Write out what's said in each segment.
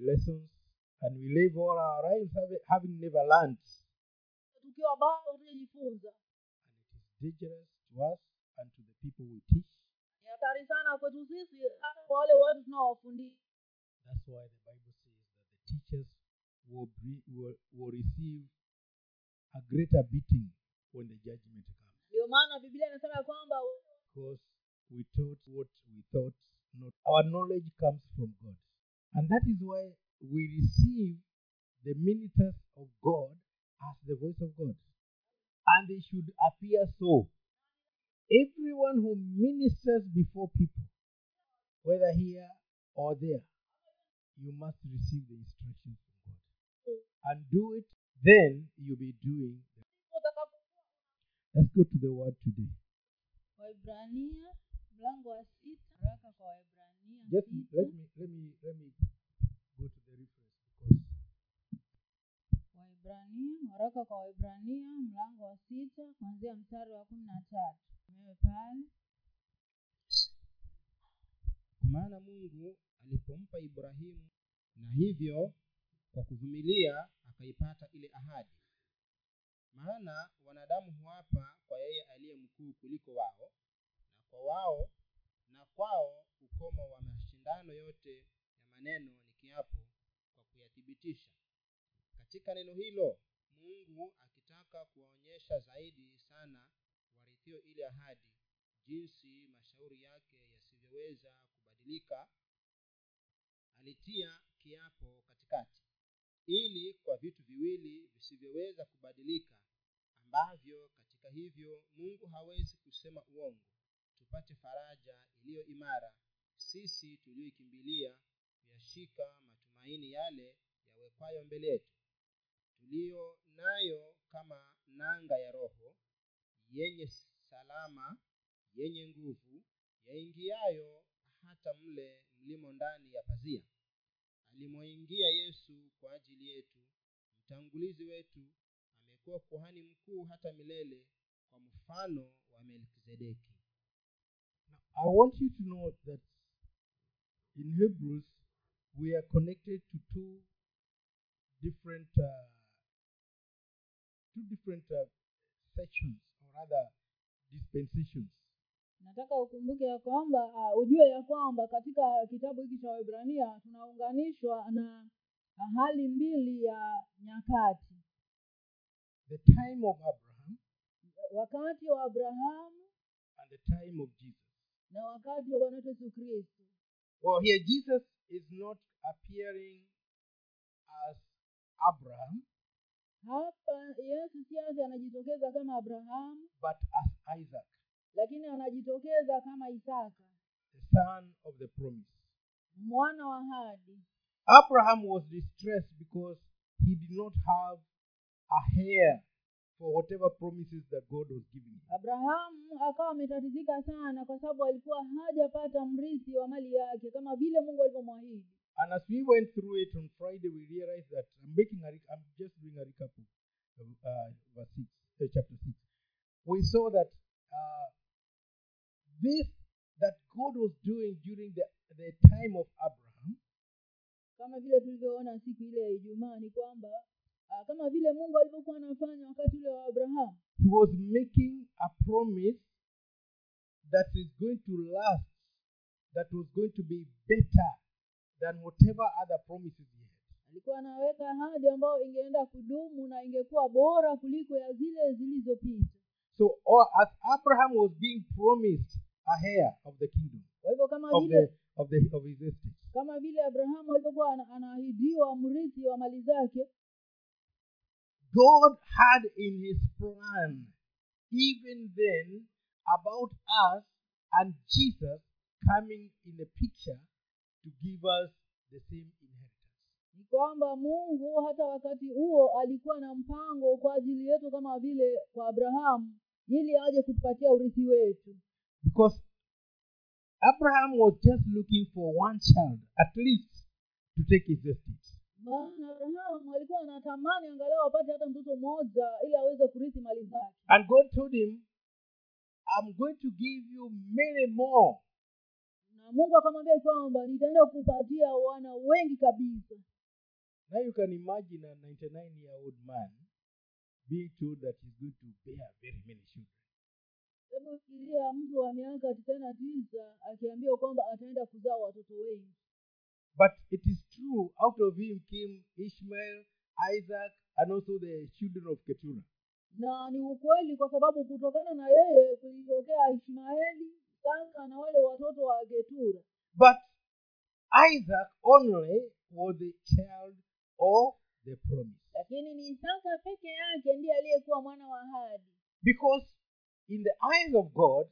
the lessons, and we live all our lives having, never learned. tukiwa bado hatujajifunza And it is dangerous to us and to the people we teach. ni hatari sana kwetu sisi hata kwa wale watu That's why the Bible says that the teachers will, be, will, will receive a greater beating when the judgment comes. ndio maana biblia inasema ya kwamba Because we taught what we thought not. Our knowledge comes from God. And that is why we receive the ministers of God as the voice of God. And they should appear so. Everyone who ministers before people, whether here or there, you must receive the instructions from God. And do it, then you'll be doing. Let's go to the word today. Just sita let me let me let me go to the reference because waibrania waraka kwa waibrania mlango wa sita kuanzia mstari wa kumi na tatu. Mewe pale. Kwa maana mungu alipompa ibrahimu na hivyo kwa kuvumilia akaipata ile ahadi. Maana wanadamu huapa kwa yeye aliye mkuu kuliko wao na kwa wao na kwao ukomo wa mashindano yote ya maneno ni kiapo kwa kuyathibitisha. Katika neno hilo mungu akitaka kuwaonyesha zaidi sana warithio ile ahadi jinsi mashauri yake yasivyoweza kubadilika alitia kiapo katikati. Ili kwa vitu viwili visivyoweza kubadilika ambavyo katika hivyo mungu hawezi kusema uongo tupate faraja iliyo imara sisi tuliyoikimbilia kuyashika matumaini yale yawekwayo mbele yetu. Tuliyo nayo kama nanga ya roho yenye salama yenye nguvu yaingiayo hata mle mlimo ndani ya pazia. Alimoingia yesu kwa ajili yetu mtangulizi wetu amekuwa kuhani mkuu hata milele kwa mfano wa melkizedeki. I want you to know that in Hebrews we are connected to two different uh, two different uh, sections or rather dispensations. nataka ukumbuke ya kwamba uh, ujue ya kwamba katika kitabu hiki cha waibrania tunaunganishwa na hali mbili ya nyakati The time of Abraham wakati wa abrahamu and the time of Jesus. na wakati wa bwana yesu kristo Well, here Jesus is not appearing as Abraham, hapa yesu anajitokeza kama abrahamu but as Isaac, lakini anajitokeza kama isaka the son of the promise. mwana wa hadi Abraham was distressed because he did not have a heir for whatever promises that God was giving him. abrahamu akawa ametatizika sana kwa sababu alikuwa hajapata mrithi wa mali yake kama vile mungu alivyomwahidi And as we went through it on Friday, we realized that I'm making a, I'm just doing a recap of uh, verse six, uh, chapter six. We saw that uh, this that God was doing during the the time of Abraham kama vile tulivyoona siku ile ya ijumaa ni kwamba ah, kama vile mungu alivyokuwa anafanya wakati ule wa abrahamu. He was making a promise that is going to last, that was going to be better than whatever other promises he had. alikuwa anaweka ahadi ambayo ingeenda kudumu na ingekuwa bora kuliko ya zile zilizopita. So, or as Abraham was being promised a heir of the kingdom, kwa hivyo kama of vile the of the of his estate, kama vile abrahamu alivyokuwa anaahidiwa mrithi wa mali zake God had in His plan, even then, about us and Jesus coming in the picture to give us the same inheritance. ni kwamba mungu hata wakati huo alikuwa na mpango kwa ajili yetu kama vile kwa abrahamu ili aje kutupatia urithi wetu Because Abraham was just looking for one child, at least, to take his estate. Maana abrahamu alikuwa anatamani angalau apate hata mtoto mmoja ili aweze kurithi mali zake And God told him, I'm going to give you many more. na na mungu akamwambia kwamba nitaenda kupatia wana wengi kabisa Now you can imagine a 99 year old man being told that he's going to bear very many children. hebu fikiria mtu wa miaka tisini na tisa akiambiwa kwamba ataenda kuzaa watoto wengi But it is true, out of him came Ishmael, Isaac, and also the children of Keturah. na ni ukweli kwa sababu kutokana na yeye kulitokea ishmaeli sanga na wale watoto wa getura But Isaac only was the child of the promise. lakini ni isaka peke yake ndiye aliyekuwa mwana wa ahadi Because in the eyes of God,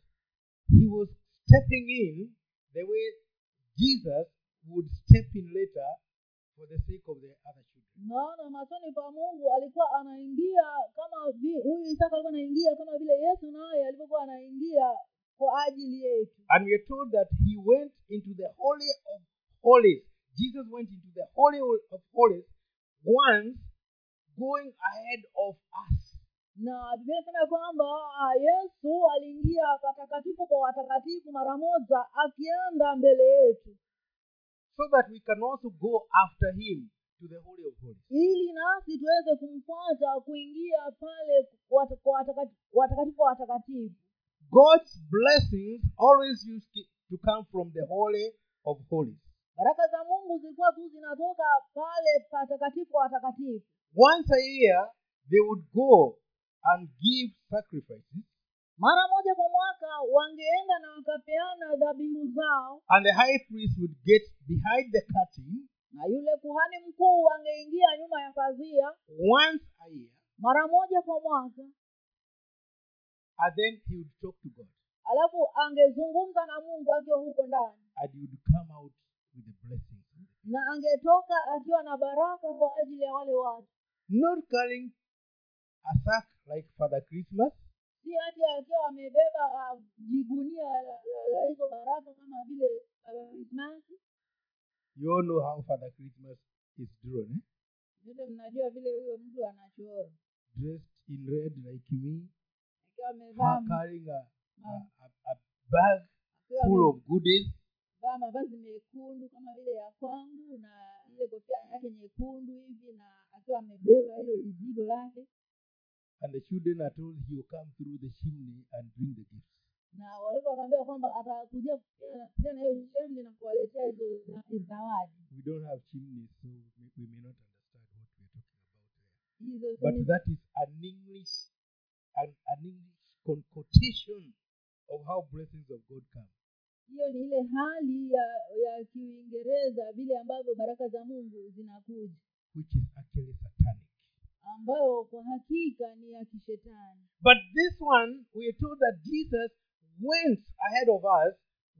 he was stepping in the way Jesus would step in later for the sake of the other children. maana machoni pa mungu alikuwa anaingia kama huyu isaka alikuwa anaingia kama vile yesu naye alivyokuwa anaingia kwa ajili yetu And we are told that he went into the Holy of Holies. Jesus went into the Holy of Holies once, going ahead of us. na biblia inasema kwamba ah, yesu aliingia patakatifu kwa watakatifu mara moja akienda mbele yetu So that we can also go after him to the Holy of Holies. ili nasi tuweze kumfuata kuingia pale wat- kwa watakati- watakatifu wa watakatifu God's blessings always used to- come from the Holy of Holies. baraka za mungu zilikuwa tu zinatoka pale patakatifu wa watakatifu Once a year, they would go and give sacrifices, mara moja kwa mwaka wangeenda na wakapeana dhabihu zao. And the high priest would get behind the curtain. Na yule kuhani mkuu angeingia nyuma ya pazia. Once a year, mara moja kwa mwaka. And then he would talk to God, alafu angezungumza na mungu akiwa huko ndani. And he would come out with the blessing na angetoka akiwa na baraka kwa ajili ya wale watu. Not carrying a sack like Father Christmas, si hati akiwa amebeba ah, jigunia la- la- la hizo baraka kama vile ah, krismasi you all know how Father Christmas is drawn, eh? vile mnajua vile huyo mtu anachora. Dressed in red like me, akiwa amevaa carrying a, a, a, a bag akiwa full of goodies, vaa mavazi mekundu kama vile ya kwangu na ile kofia yake nyekundu hivi na akiwa amebeba hilo lizigo lake and the children are told he will come through the chimney and bring the gifts. na watoto wakaambia kwamba atakuja kupitia tena hiyo shemli na kuwaletea hizo zawadi We don't have chimneys, so we, may not understand what we're talking about there. But that is an English, an, an English concotation of how blessings of God come. hiyo ni ile hali ya ya kiuingereza vile ambavyo baraka za mungu zinakuja which is actually satanic. Ambayo kwa hakika ni ya kishetani But this one, we are told that Jesus went ahead of us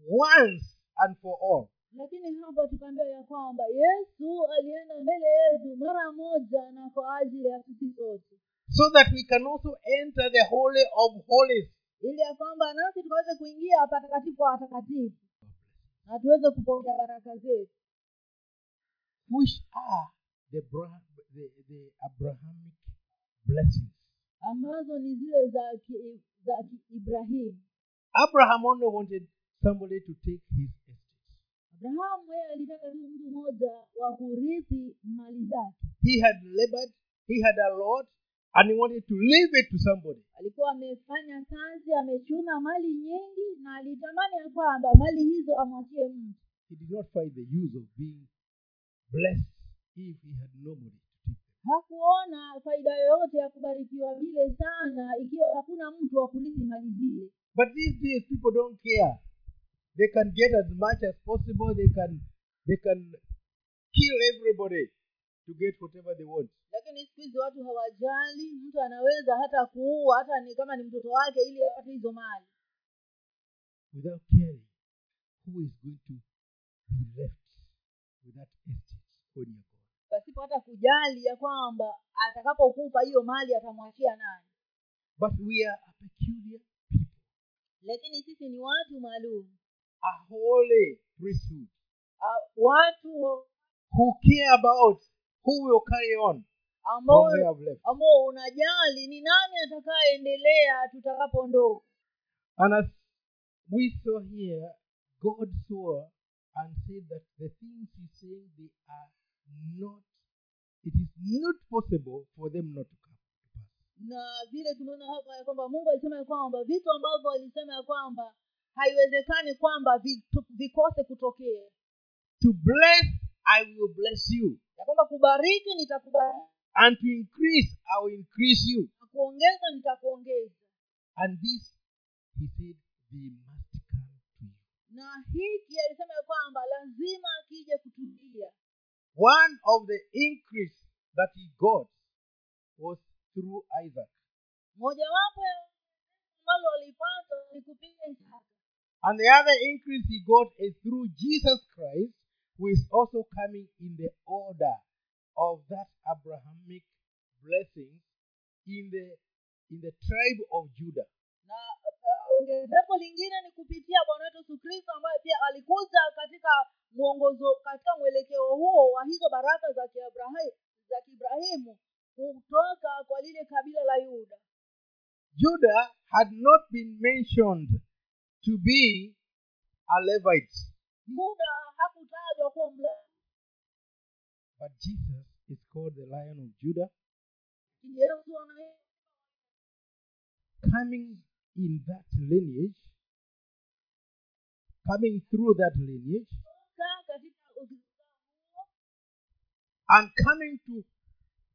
once and for all. lakini hapa tukaambia ya kwamba yesu alienda mbele yetu mara moja na kwa ajili ya sisi sote So that we can also enter the Holy of Holies. ili ya kwamba nasi tukaweze kuingia patakatifu wa watakatifu na tuweze kupokea baraka zetu which are the, Bra- the, the Abrahamic blessings. ambazo ni zile za ki, za kiibrahimu Abraham only wanted somebody to take his estate. abrahamu yeye alitaka tu mtu mmoja wa kurithi mali zake He had labored, he had a lot, and he wanted to leave it to somebody. alikuwa amefanya kazi amechuna mali nyingi na alitamani ya kwamba mali hizo amwachie mtu He did not find the use of being blessed if he had nobody to take them. Hakuona faida yoyote ya kubarikiwa vile sana ikiwa hakuna mtu wa kurithi mali zile But these days people don't care. They can get as much as possible. They can they can kill everybody to get whatever they want. lakini siku hizi watu hawajali mtu anaweza hata kuua hata ni kama ni mtoto wake ili apate hizo mali without caring who is going to be left with that estate you're gone. Pasipo hata kujali ya kwamba atakapokufa hiyo mali atamwachia nani. But we are a peculiar people, lakini sisi ni watu maalum. A holy priesthood. Uh, watu who care about who will carry on ambao unajali ni nani atakayeendelea tutakapoondoka. And as we saw here, God saw and said that the things he saying they are not it is not possible for them not to come to pass. na vile tumeona hapa ya kwamba mungu alisema ya kwamba vitu ambavyo alisema ya kwamba haiwezekani kwamba vikose kutokea To bless, I will bless you. ya kwamba kubariki nitakubariki And to increase, I will increase you. na kuongeza nitakuongeza And this, he said, they must come to you. na hiki alisema ya kwamba lazima akija kutulia One of the increase that he got was through Isaac. mojawapo ya ambalo walipata ni kupiga isaka And the other increase he got is through Jesus Christ, who is also coming in the order of that Abrahamic blessing in the in the tribe of Judah. Uh, lingine ni kupitia bwana wetu yesu kristo ambaye pia alikuja katika mwongozo katika mwelekeo huo wa hizo baraka za za kiibrahimu kutoka kwa lile kabila la yuda. Judah had not been mentioned to be a Levite, yuda hakutajwa kuwa but Jesus is called the Lion of Judah, coming in that lineage, coming through that lineage, and coming to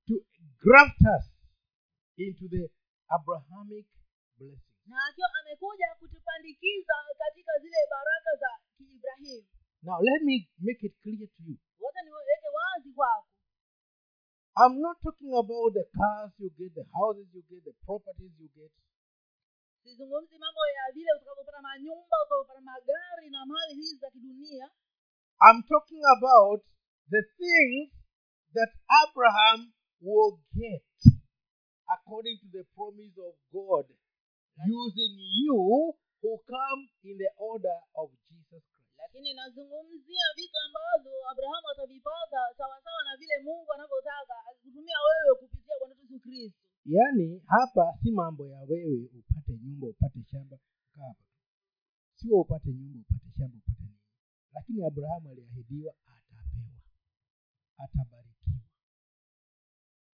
to graft us into the Abrahamic blessing. na akiwa amekuja kutupandikiza katika zile baraka za kiibrahimu Now let me make it clear to you. wote niweke wazi kwako I'm not talking about the cars you get, the houses you get, the properties you get. Sizungumzi mambo ya vile manyumba utakavyopata magari na mali hizi za kidunia I'm talking about the things that Abraham will get according to the promise of God, using you who come in the order of Jesus Christ. lakini nazungumzia vitu abrahamu atavipata sawasawa na vile mungu anavyotaka akikutumia wewe kupitia bwana yesu kristo. Yaani hapa si mambo ya wewe upate nyumba upate shamba kaa hapa sio upate nyumba upate shamba upate nini. Lakini abrahamu aliahidiwa atapewa. Atabarikiwa.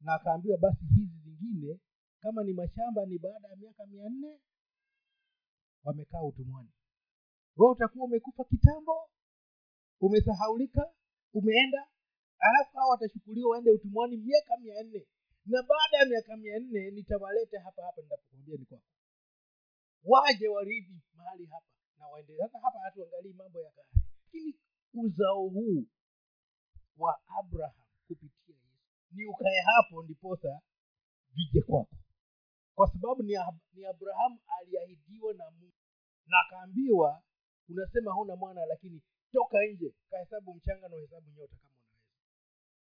Na akaambiwa basi hizi zingine kama ni mashamba ni baada ya miaka mia nne wamekaa utumwani. We utakuwa umekufa kitambo umesahaulika umeenda alafu hawa watashukuliwa waende utumwani miaka mia nne. Na baada ya miaka mia nne nitawaleta hapa hapa nitapokwambia ni kwako waje warithi mahali hapa na waendelee sasa hapa hatuangalii mambo ya gari lakini uzao huu wa abraham kupitia yesu. Ni ukae hapo ndiposa vije kwako. Kwa sababu ni, ni abrahamu aliahidiwa na mungu na akaambiwa unasema huna mwana lakini toka nje kahesabu mchanga na uhesabu nyota kama unaweza.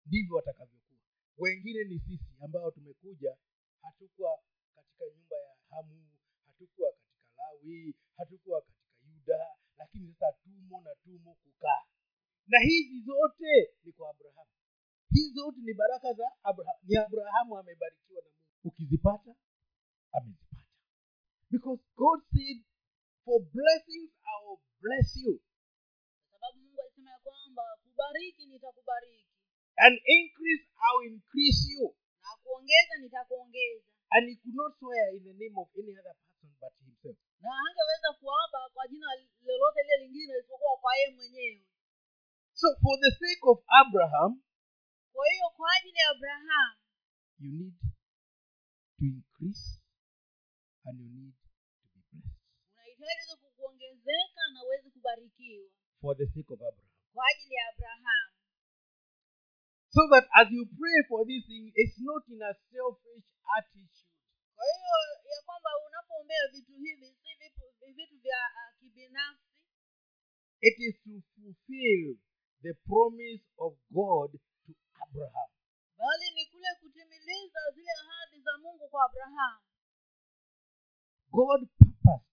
Ndivyo watakavyokuwa wengine ni sisi ambao tumekuja hatukuwa katika nyumba ya hamu hatukuwa katika lawi hatukuwa katika yuda lakini sasa tumo na tumo kukaa. Na hizi zote ni kwa abrahamu. Hizi zote ni baraka za abrahamu. Ni abrahamu amebarikiwa na mungu. Ukizipata amezipata. Because god said for blessings i will bless you. Kwa sababu mungu alisema ya kwamba kubariki nitakubariki. And increase i will increase you. Na kuongeza nitakuongeza and he could not swear in the name of any other person but himself. Na hangeweza kuapa kwa jina lolote lile lingine isipokuwa kwa yeye mwenyewe. So for the sake of abraham kwa hiyo kwa ajili ya abrahamu you need to increase and you need to be blessed. unahitaji kuongezeka na uweze kubarikiwa. For the sake of abraham. Kwa ajili ya abrahamu so that as you pray for this thing it's not in a selfish attitude kwa hiyo ya kwamba unapoombea vitu hivi si vitu, vitu vya uh, kibinafsi. It is to fulfill the promise of god to abraham. Bali ni kule kutimiliza zile ahadi za mungu kwa abrahamu god purposed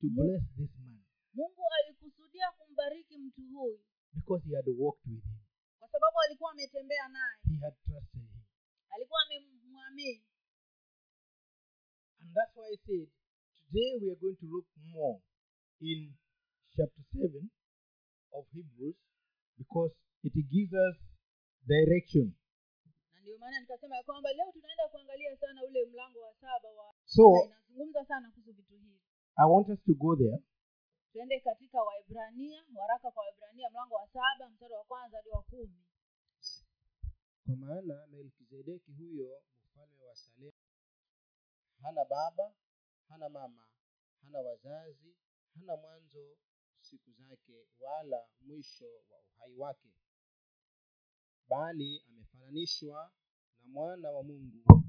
to bless this man. Mungu alikusudia kumbariki mtu huyu. Because he had walked with him. Kwa sababu alikuwa ametembea naye. He had trusted him. Alikuwa amemwamini And that's why I said today we are going to look more in chapter 7 of Hebrews because it gives us direction. na ndio maana nikasema ya kwamba leo tunaenda kuangalia sana ule mlango wa saba wa So maana inazungumza sana kuhusu vitu hivi. I want us to go there. Tuende katika waibrania waraka kwa waibrania mlango wa saba mstari wa kwanza hadi wa kumi. Kwa maana melkizedeki huyo mfalme wa salemu hana baba hana mama hana wazazi hana mwanzo siku zake wala mwisho wa uhai wake. Bali amefananishwa na mwana wa mungu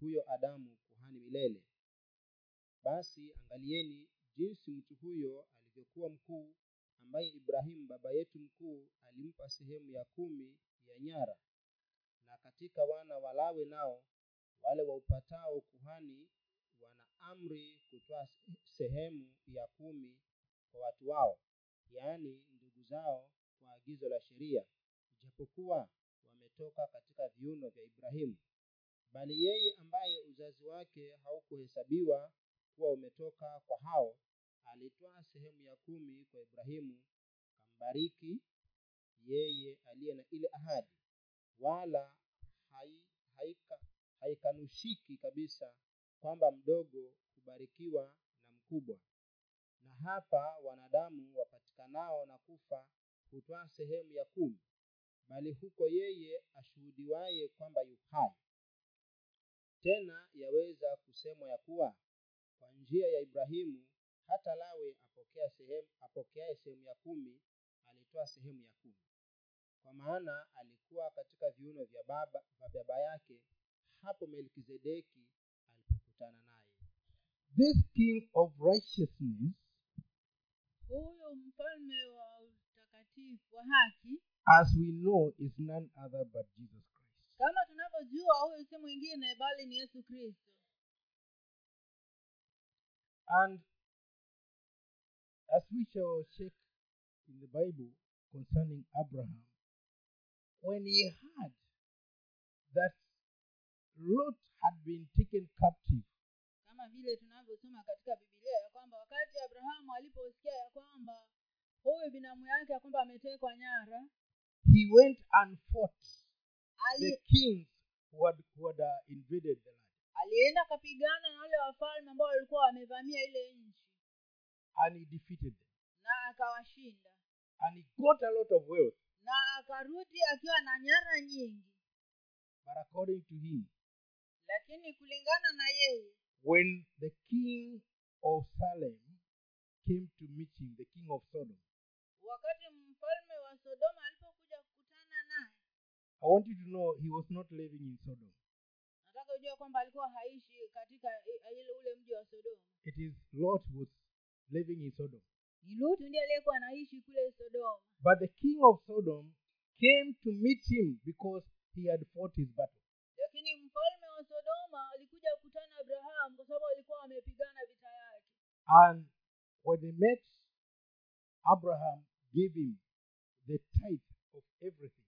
huyo adamu kuhani milele. Basi angalieni jinsi mtu huyo alivyokuwa mkuu ambaye ibrahimu baba yetu mkuu alimpa sehemu ya kumi ya nyara. Na katika wana walawe nao wale waupatao kuhani amri kutoa sehemu ya kumi kwa watu wao yaani ndugu zao kwa agizo la sheria ijapokuwa wametoka katika viuno vya ibrahimu. Bali yeye ambaye uzazi wake haukuhesabiwa kuwa umetoka kwa hao alitoa sehemu ya kumi kwa ibrahimu kambariki yeye aliye na ile ahadi wala hai, hai haikanushiki kabisa kwamba mdogo hubarikiwa na mkubwa. Na hapa wanadamu wapatikanao na kufa hutoa sehemu ya kumi bali huko yeye ashuhudiwaye kwamba yu hai. Tena yaweza kusemwa ya kuwa kwa njia ya ibrahimu hata lawe apokea sehemu apokeaye sehemu ya kumi alitoa sehemu ya kumi. Kwa maana alikuwa katika viuno vya baba vya baba yake hapo melkizedeki alipokutana naye. This king of righteousness huyu mfalme wa utakatifu wa haki as we know is none other but jesus christ. kama tunavyojua huyu si mwingine bali ni yesu kristo. And as we shall check in the bible concerning abraham when he heard that lot had been taken captive. Kama vile tunavyosoma katika bibilia ya kwamba wakati abrahamu aliposikia ya kwamba huyu binamu yake ya kwamba ametekwa nyara he went and fought. The kings who had, who had uh, invaded the land. alienda akapigana na wale wafalme ambao walikuwa wamevamia ile nchi. And he defeated them. Na akawashinda. And he got a lot of wealth. Na akarudi akiwa na nyara nyingi. But according to him lakini kulingana na yeye when the king of salem came to meet him the king of sodom wakati mfalme wa sodoma alipokuja kukutana naye i want you to know he was not living in sodom. nataka kwamba alikuwa haishi katika ile ule mji wa sodoma. It is lot was living in sodom. Ni lutu ndiye aliyekuwa anaishi kule sodoma. But the king of sodom came to meet him because he had fought his battle lakini mfalme wa sodoma alikuja kukutana na abraham kwa sababu alikuwa amepigana vita yake and when they met abraham gave him the tithe of everything.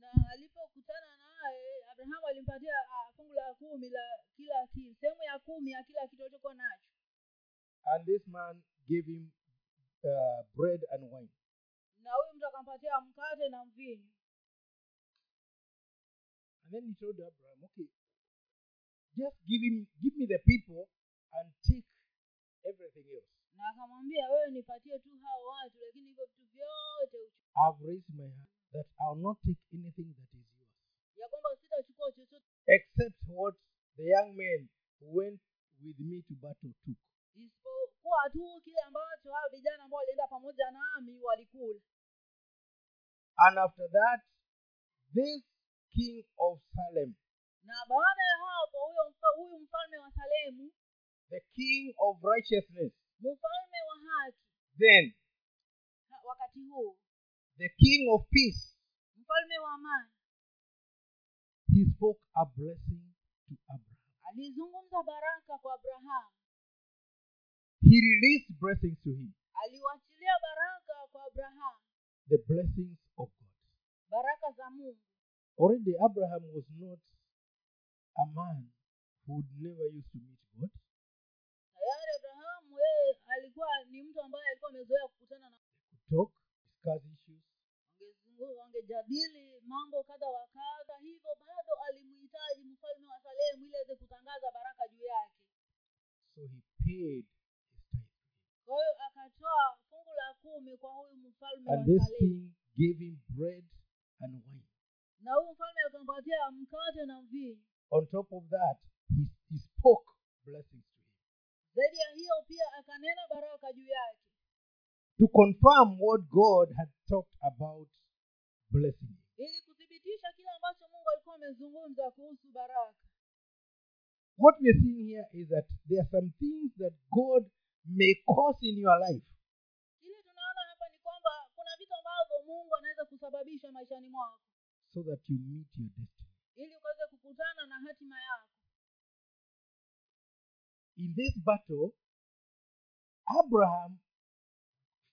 Na alipokutana naye abrahamu alimpatia ah, fungu la kumi la kila sehemu ya kumi ya kila kitu alichokuwa nacho. And this man gave him uh, bread and wine. Na huyu mtu akampatia mkate na mvinyo. And then he told abraham okay just give him give me the people and take everything else. Na akamwambia wewe nipatie tu hao watu lakini hivyo vitu vyote i've raised my hand that i'll not take anything that is yours. Ya kwamba sitachukua chochote. Except what the young men who went with me to battle took. Isipokuwa tu kile ambacho hao vijana ambao walienda pamoja nami walikula. And after that this king of salem na baada ya hapo huyo huyu mfalme wa salemu the king of righteousness. Mfalme wa haki. Then ha- wakati huu the king of peace. Mfalme wa amani. He spoke a blessing to abraham. Alizungumza baraka kwa abrahamu he released blessings to him. Aliwachilia baraka kwa abrahamu the blessings of god. Baraka za mungu. Already abraham was not a man who would never used to meet god amezoea kukutana na talk discuss issues. wangejadili mambo kadha wa kadha hivyo bado alimhitaji mfalme wa salemu ili aweze kutangaza baraka juu yake So he paid his tithe. kwa hiyo akatoa fungu la kumi kwa huyu mfalme wa salemu king gave him bread and wine. na huyu mfalme akampatia mkate na mvinyo On top of that, he, he spoke blessings to him. zaidi ya hiyo pia akanena baraka juu yake To confirm what God had talked about blessing. Ili kuthibitisha kile ambacho mungu alikuwa amezungumza kuhusu baraka. What we're seeing here is that there are some things that God may cause in your life. Kile tunaona hapa ni kwamba kuna vitu ambavyo mungu anaweza kusababisha maishani mwako. So that you meet your destiny. ili ukaweze kukutana na hatima yako. In this battle, Abraham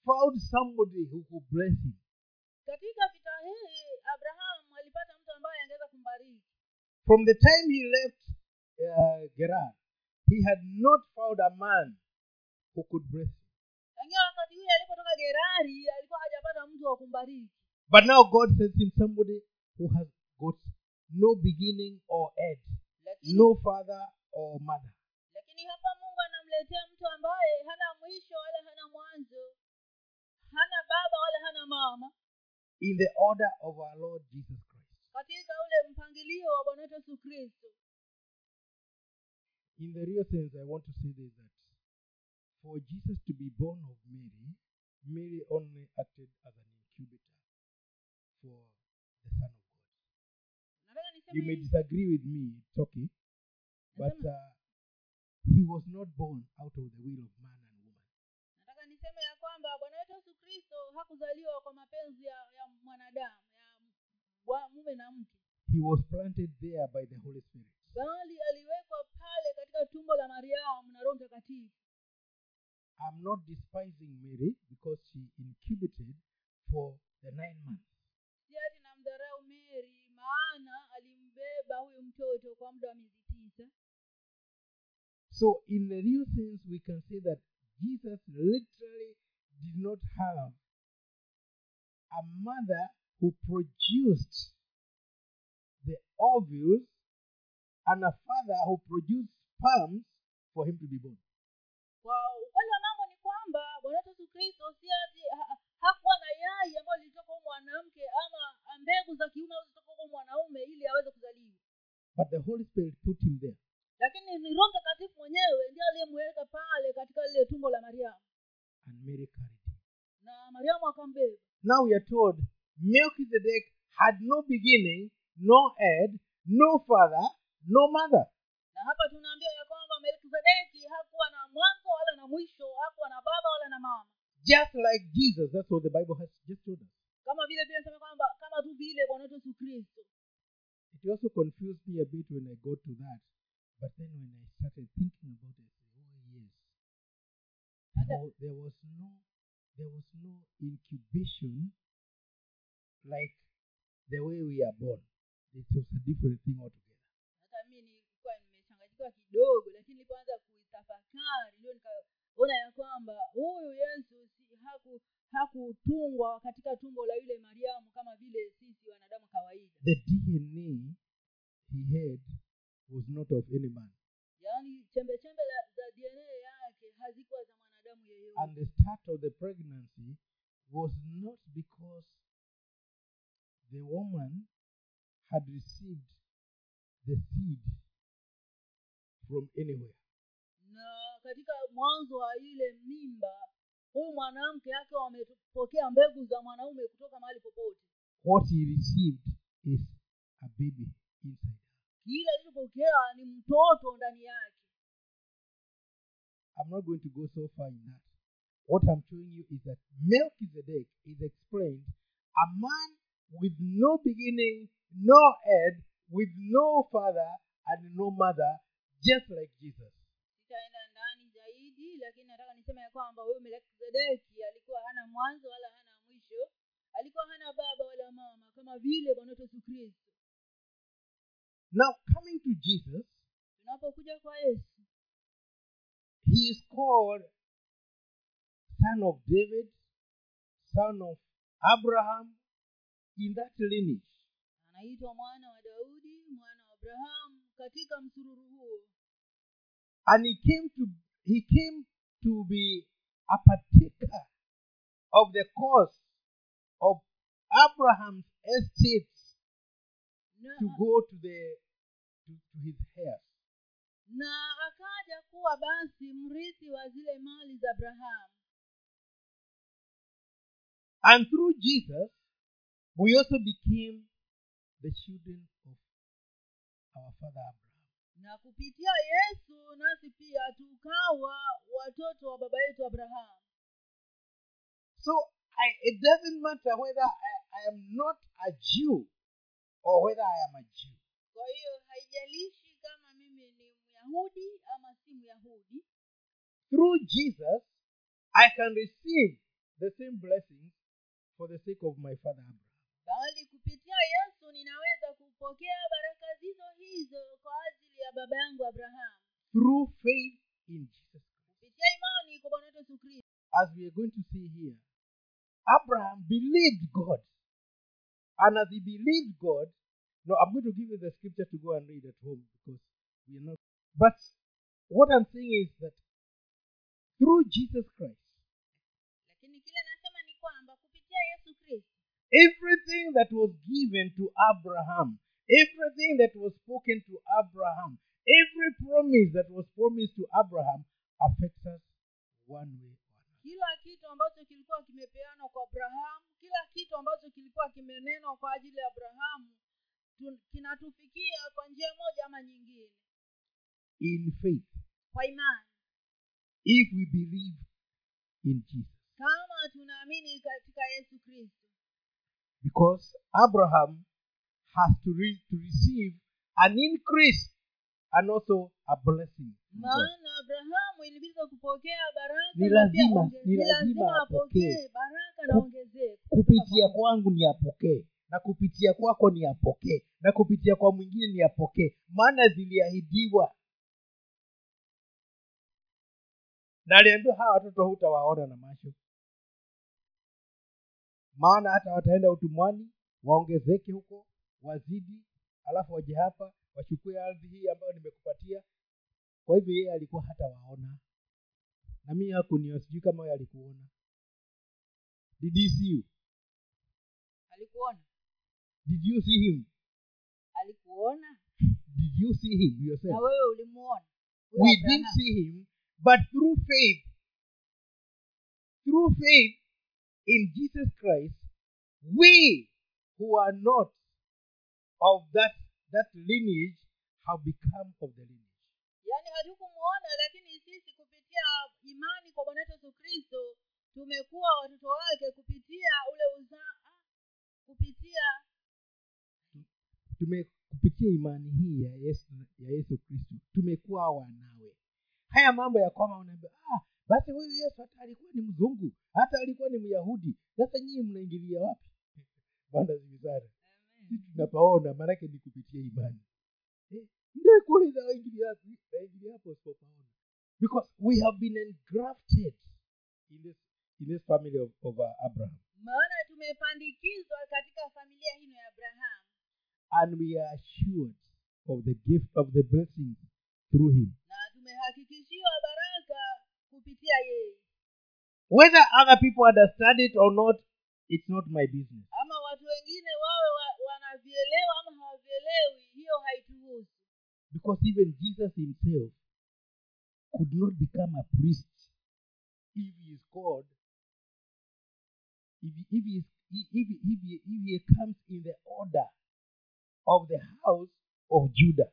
found somebody who could bless him. katika vita hii abraham alipata mtu ambaye angeweza kumbariki From the time he left uh, Gerar, he had not found a man who could bless him. tangia wakati huyo alipotoka gerari alikuwa hajapata mtu wa kumbariki But now God sends him somebody who has got no beginning or end, lakini no father or mother. lakini hapa mungu anamletea mtu ambaye hana mwisho wala hana mwanzo hana baba wala hana mama. In the order of our Lord Jesus Christ. katika ule mpangilio wa bwana wetu yesu kristo. In the real sense, I want to say this that for Jesus to be born of Mary, Mary only acted as an incubator for the Son of God. You may disagree with me, it's okay, but uh, he was not born out of the will of man kristo hakuzaliwa kwa mapenzi ya, ya mwanadamu ya mume na mke He was planted there by the Holy Spirit. bali aliwekwa pale katika tumbo la mariamu na roho mtakatifu I'm not despising Mary because she incubated for the nine months. Siati namdharau Mary maana alimbeba huyu mtoto kwa muda wa miezi tisa So, in the real sense, we can say that Jesus literally did not have a mother who produced the ovules and a father who produced sperms for him to be born. kwa ukweli wa mambo ni kwamba bwana wetu yesu kristo si ati ha, ha- hakuwa na yai ambayo lilitoka huyu mwanamke ama mbegu za kiume au zilitoka huyu mwanaume ili aweze kuzaliwa But the Holy Spirit put him there. lakini ni roho mtakatifu mwenyewe ndiye aliyemweka pale katika lile tumbo la mariamu And Mary carried him. na mariamu akambeba Now we are told Melchizedek had no beginning, no end, no father, no mother. na hapa tunaambiwa ya kwamba melkizedeki hakuwa na mwanzo wala na mwisho hakuwa na baba wala na mama Just like Jesus. That's what the Bible has just told us. kama vile vile nasema kwamba kama tu vile bwana wetu yesu kristo It also confused me a bit when I got to that. But then when I started thinking about it, I said, oh yes. So there was no there was no incubation like the way we are born. It was a different thing altogether. hata mi nilikuwa nimechanganyikiwa kidogo lakini nilipoanza kuitafakari ndio nikaona ya kwamba huyu yesu si haku hakutungwa katika tumbo la yule mariamu kama vile sisi wanadamu kawaida The DNA he had was not of any man. yaani chembe chembe za dna yake hazikuwa za And the start of the pregnancy was not because the woman had received the seed from anywhere. na katika mwanzo wa ile mimba huyu mwanamke yake wamepokea mbegu za mwanaume kutoka mahali popote What he received is a baby inside kile alichopokea ni mtoto ndani yake I'm not going to go so far in that. What I'm showing you is that Melchizedek is explained a man with no beginning, no end, with no father and no mother, just like Jesus. sitaenda ndani zaidi lakini nataka niseme ya kwamba huyu melkizedeki alikuwa hana mwanzo wala hana mwisho alikuwa hana baba wala mama kama vile bwana wetu yesu kristo Now, coming to Jesus, tunapokuja kwa yesu he is called Son of David, Son of Abraham in that lineage. anaitwa mwana wa daudi mwana wa abrahamu katika msururu huo And he came to he came to be a partaker of the course of Abraham's estates na, to go to the to, to his heirs. na akaja kuwa basi mrithi wa zile mali za abrahamu And through Jesus, we also became the children of our father Abraham. na kupitia yesu nasi pia tukawa watoto wa baba yetu abrahamu So I, it doesn't matter whether I, I am not a Jew or whether I am a Jew. kwa hiyo haijalishi kama mimi ni myahudi ama si myahudi Through Jesus, I can receive the same blessings for the sake of my father Abraham. bali kupitia yesu ninaweza kupokea baraka zizo hizo kwa ajili ya baba yangu abrahamu Through faith in Jesus kupitia imani kwa bwana wetu yesu kristo As we are going to see here, Abraham believed God. And as he believed God, no, I'm going to give you the scripture to go and read at home because we are not. But what I'm saying is that through Jesus Christ, lakini kile nasema ni kwamba kupitia yesu kristo everything that was given to Abraham, everything that was spoken to Abraham, every promise that was promised to Abraham affects us one way or another. kila kitu ambacho kilikuwa kimepeanwa kwa abrahamu kila kitu ambacho kilikuwa kimenenwa kwa ajili ya abrahamu kinatufikia kwa njia moja ama nyingine In faith, kwa imani if we believe in Jesus. kama tunaamini katika yesu kristo Because Abraham has to, re- to receive an increase and also a blessing. maana abrahamu ilibidi kupokea baraka Ni lazima- ni lazima apokee. baraka na ongezeko. kupitia kwangu ni apokee. Na kupitia kwako ni apokee. Na kupitia kwa mwingine ni apokee. Maana ziliahidiwa. Na aliambiwa hawa watoto hutawaona na macho maana hata wataenda utumwani waongezeke huko wazidi alafu waje hapa wachukue ardhi hii ambayo nimekupatia. Kwa hivyo yeye alikuwa hata waona na mi hakuniona sijui kama yeye alikuona. Did he see you? Alikuona. Did you see him? Alikuona? Did you see him? Na wewe ulimuona? We didn't see him but through faith. Through faith in jesus christ we who are not of that that lineage have become of the lineage. Yaani hatukumuona lakini sisi kupitia imani kwa bwana wetu yesu kristo tumekuwa watoto wake kupitia ule uzaa kupitia tume kupitia imani hii ya yesu ya yesu kristo tumekuwa wanawe. Haya mambo ya kwamba unaambia ah, basi huyu yesu hata alikuwa ni mzungu hata alikuwa ni myahudi. Sasa nyinyi mnaingilia wapi? Bwana zimizana sisi tunapaona maanake ni kupitia imani. Eh, ndio kule hapo because we have been engrafted in this in this family of, of uh, abraham. Maana tumepandikizwa katika familia hino ya abraham. And we are assured of the gift of the blessings through him whether other people understand it or not it's not my business. Ama watu wengine wawe wanavielewa ama hawavielewi hiyo haituhusu. Because even jesus himself could not become a priest if he is called if if he, if he, if he, if he comes in the order of the house of judah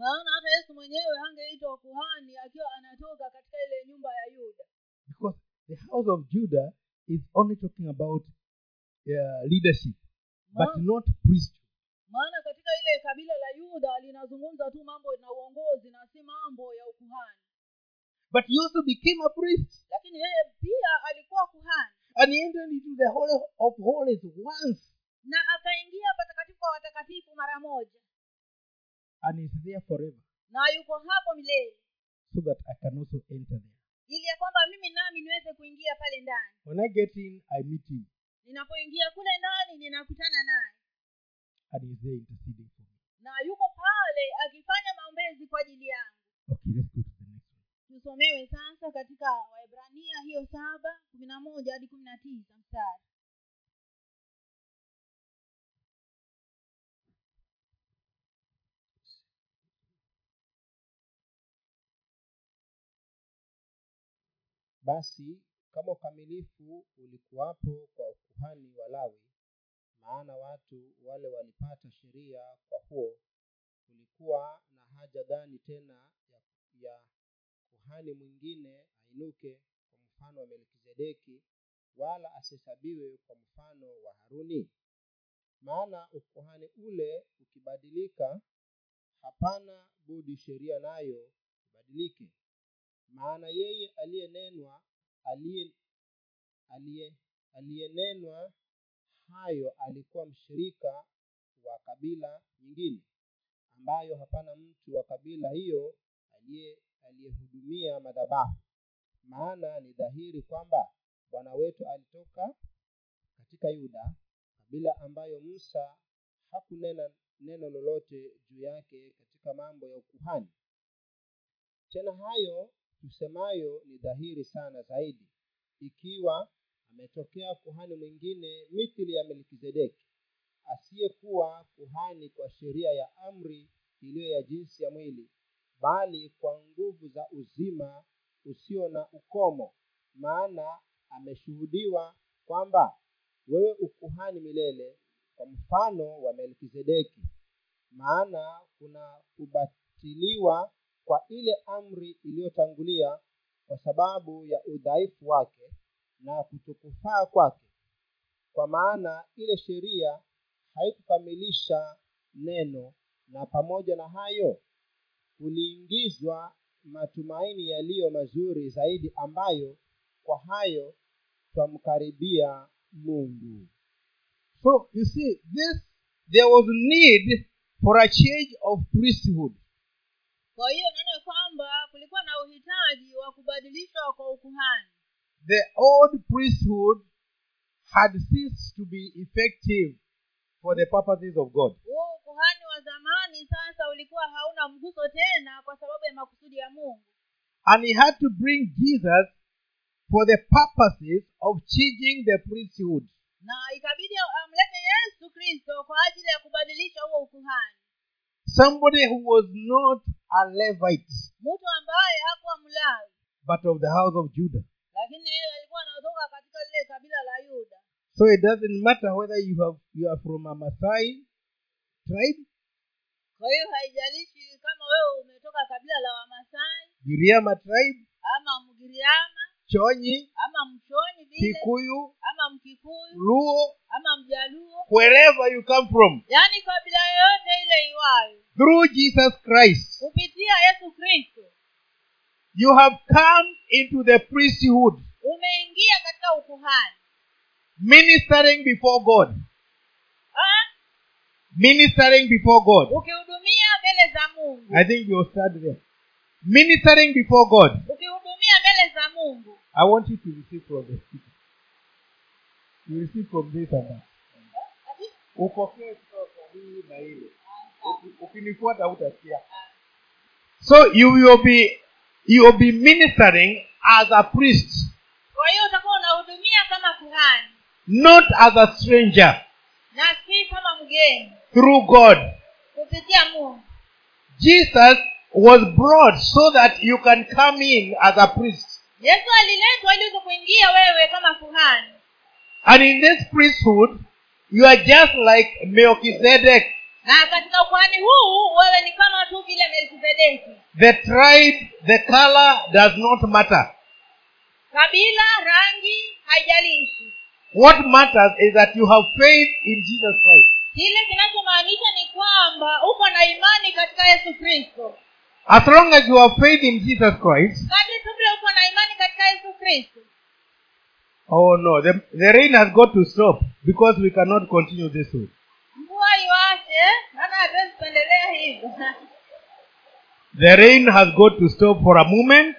maana hata yesu mwenyewe hangeitwa kuhani akiwa anatoka katika ile nyumba ya yuda. Because the house of judah is only talking about uh, leadership but not priesthood. maana katika ile kabila la yuda linazungumza tu mambo na uongozi na si mambo ya ukuhani. But he also became a priest. Lakini yeye pia alikuwa kuhani. And he entered into the holy of holies once. Na akaingia patakatifu kwa watakatifu mara moja and is there forever. Na yuko hapo milele. So that i can also enter there. Ili ya kwamba mimi nami niweze kuingia pale ndani. When i get in i meet him. Ninapoingia kule ndani ninakutana naye. And is there interceding for me. na yuko pale akifanya maombezi kwa ajili yangu. Okay, let's go to the next one. tusomewe sasa katika waibrania hiyo saba kumi na moja hadi kumi na tisa mstari basi kama ukamilifu ulikuwapo kwa ukuhani wa lawi maana watu wale walipata sheria kwa huo kulikuwa na haja gani tena ya, kuhani mwingine ainuke kwa mfano wa melkizedeki wala asihesabiwe kwa mfano wa haruni? Maana ukuhani ule ukibadilika hapana budi sheria nayo ibadilike maana yeye aliyenenwa aliye aliye aliyenenwa hayo alikuwa mshirika wa kabila nyingine ambayo hapana mtu wa kabila hiyo aliyehudumia madhabahu. Maana ni dhahiri kwamba bwana wetu alitoka katika yuda kabila ambayo musa hakunena neno lolote juu yake katika mambo ya ukuhani. Tena hayo tusemayo ni dhahiri sana zaidi. Ikiwa ametokea kuhani mwingine mithili ya melkizedeki asiyekuwa kuhani kwa sheria ya amri iliyo ya jinsi ya mwili bali kwa nguvu za uzima usio na ukomo maana ameshuhudiwa kwamba wewe ukuhani milele kwa mfano wa melkizedeki. Maana kuna kubatiliwa kwa ile amri iliyotangulia kwa sababu ya udhaifu wake na kutokufaa kwake kwa maana ile sheria haikukamilisha neno na pamoja na hayo kuliingizwa matumaini yaliyo mazuri zaidi ambayo kwa hayo twamkaribia mungu So you see, this there was need for a change of priesthood. kwa hiyo na uhitaji wa kubadilishwa kwa ukuhani The old priesthood had ceased to be effective for the purposes of God. huo ukuhani wa zamani sasa ulikuwa hauna mguso tena kwa sababu ya makusudi ya mungu And he had to bring Jesus for the purposes of changing the priesthood. na ikabidi amlete yesu kristo kwa ajili ya kubadilisha huo ukuhani Somebody who was not a Levite, mtu ambaye hakuwa mlawi. But of the house of Judah. lakini yeye alikuwa anatoka katika lile kabila la yuda. So it doesn't matter whether you have you are from a masai tribe, kwa hiyo haijalishi kama wewe umetoka kabila la wamasai Giriama tribe, ama mgiriama Chonyi, ama mchonyi vile Kikuyu, ama mkikuyu Luo, ama mjaluo. wherever you come from, yaani kabila yoyote ile iwayo. Through Jesus Christ, kupitia yesu kristo. you have come into the priesthood, umeingia katika ukuhani. ministering before God, ministering before God. ukihudumia mbele za mungu. I think you'll start there. Ministering before God. ukihudumia mbele za mungu I want you to receive from the speaker. You receive from this and that. So you will be you will be ministering as a priest, kwa hiyo utakuwa unahudumia not as a stranger, na through God. Jesus was brought so that you can come in as a priest. Yesu aliletwa ili uweze kuingia wewe kama kuhani And in this priesthood, you are just like Melchizedek. na katika ukuhani huu wewe ni kama tu vile melkizedeki The tribe, the color does not matter. kabila rangi haijalishi What matters is that you have faith in Jesus Christ. kile kinachomaanisha ni kwamba uko na imani katika yesu kristo As long as you have faith in Jesus Christ, tu vile uko na imani oh no, the, the rain has got to stop because we cannot continue this way. mvua iwache maana hatuwezi kuendelea hivyo The rain has got to stop for a moment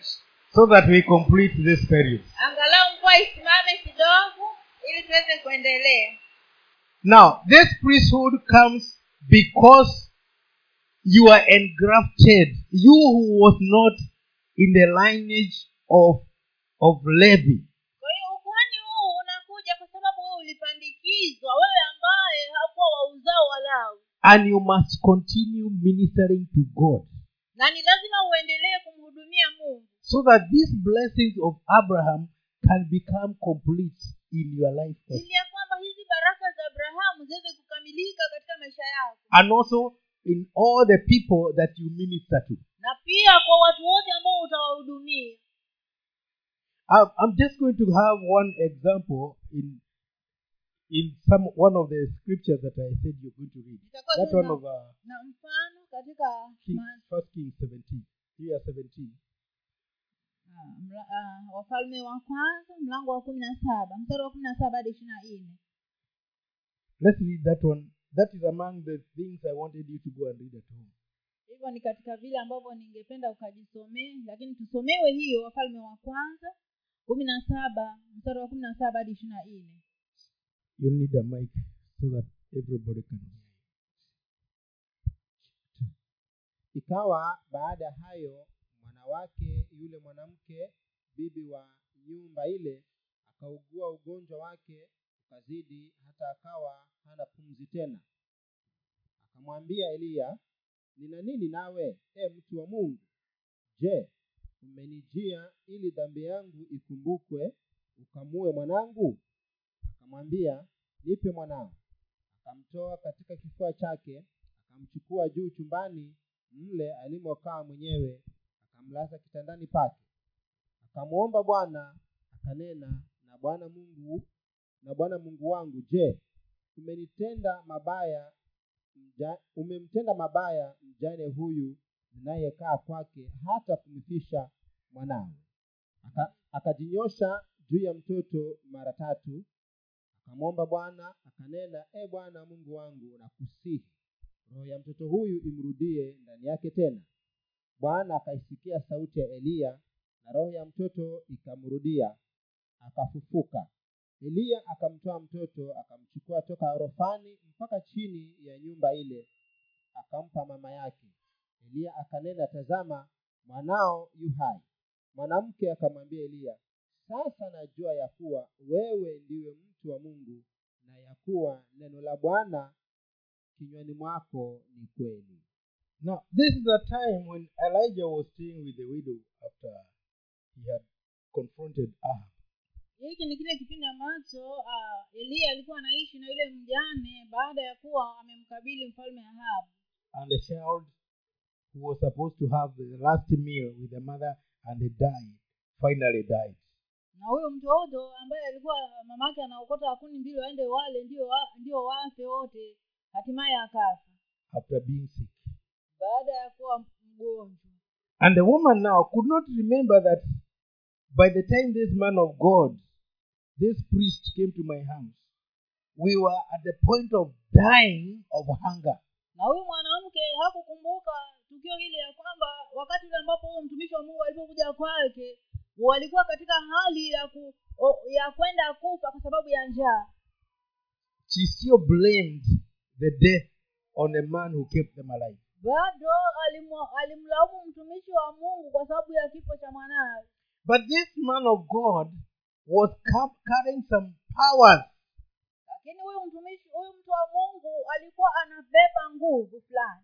so that we complete this period. angalau mvua isimame kidogo ili tuweze kuendelea kuendelea Now, this priesthood comes because you are engrafted. You who was not in the lineage of, of Levi. kwa hiyo ukuhani huu unakuja kwa sababu wewe ulipandikizwa wewe ambaye hakuwa wauzao uzao And you must continue ministering to God. na ni lazima uendelee kumhudumia mungu So that these blessings of Abraham can become complete in your life. ili ya kwamba hizi baraka za abrahamu ziweze kukamilika katika maisha yako And also in all the people that you minister to. na pia kwa watu wote ambao utawahudumia I'm, just going to have one example in in some one of the scriptures that I said you're going to read. That one of uh, King, First Kings 17, here 17. ah, mla- ah, wafalme wa kwanza mlango wa kumi na saba mstari wa kumi na saba hadi ishiri na nne Let's read that one. That is among the things I wanted you to go and read at home. hivyo ni katika vile ambavyo ningependa ukajisomee lakini tusomewe hiyo wafalme wa kwanza kumi na saba mstari wa kumi na saba hadi ishiri nne. You need a mic so that everybody can ikawa baada hayo mwanawake yule mwanamke bibi wa nyumba ile akaugua ugonjwa wake ukazidi hata akawa hana pumzi tena. Akamwambia eliya nina nini nawe e mtu wa mungu? Je umenijia ili dhambi yangu ikumbukwe ukamue mwanangu? Akamwambia nipe mwanangu. Akamtoa katika kifua chake akamchukua juu chumbani mle alimokaa mwenyewe akamlaza kitandani pake. Akamwomba bwana akanena na bwana mungu na bwana mungu wangu je umenitenda mabaya umemtenda mabaya mjane huyu ninayekaa kwake hata kumfisha mwanawe. Aka- akajinyosha juu ya mtoto mara tatu akamwomba bwana akanena e bwana mungu wangu nakusihi roho ya mtoto huyu imrudie ndani yake tena. Bwana akaisikia sauti ya eliya na roho ya mtoto ikamrudia akafufuka. Eliya akamtoa mtoto akamchukua toka orofani mpaka chini ya nyumba ile akampa mama yake eliya akanena tazama mwanao yu hai. Mwanamke akamwambia eliya sasa najua ya kuwa wewe ndiwe mtu wa mungu na ya kuwa neno la bwana kinywani mwako ni kweli. Now, this is a time when Elijah was staying with the widow after he had confronted Ahab. hiki ni kile kipindi ambacho uh, eliya alikuwa anaishi na yule mjane baada ya kuwa amemkabili mfalme ahab. And the child who was supposed to have the last meal with the mother and he died, finally died. na huyo mtoto ambaye alikuwa mamake anaokota kuni mbili waende wale ndio wa, ndio wafe wote hatimaye akafa after being sick. baada ya kuwa mgonjwa And the woman now could not remember that by the time this man of God, this priest came to my house, we were at the point of dying of hunger. na huyu mwanamke hakukumbuka tukio hili ya kwamba wakati ule ambapo huyo mtumishi wa mungu alipokuja kwake walikuwa katika hali ya ku, o, ya kwenda kufa kwa sababu ya njaa. She still blamed the death on a man who kept them alive. bado alimlaumu mtumishi wa mungu kwa sababu ya kifo cha mwanawe. But this man of God was carrying some powers. Lakini huyu mtumishi huyu mtu wa mungu alikuwa anabeba nguvu fulani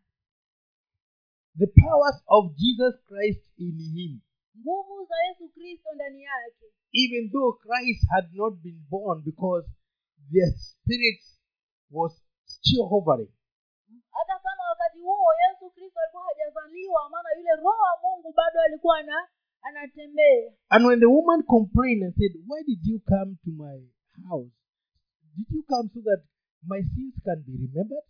the powers of Jesus Christ in him. nguvu za yesu kristo ndani yake Even though Christ had not been born because the spirit was still hovering. hata kama wakati huo yesu kristo alikuwa hajazaliwa maana yule roho wa mungu bado alikuwa ana anatembea And when the woman complained and said, Why did you come to my house? Did you come so that my sins can be remembered?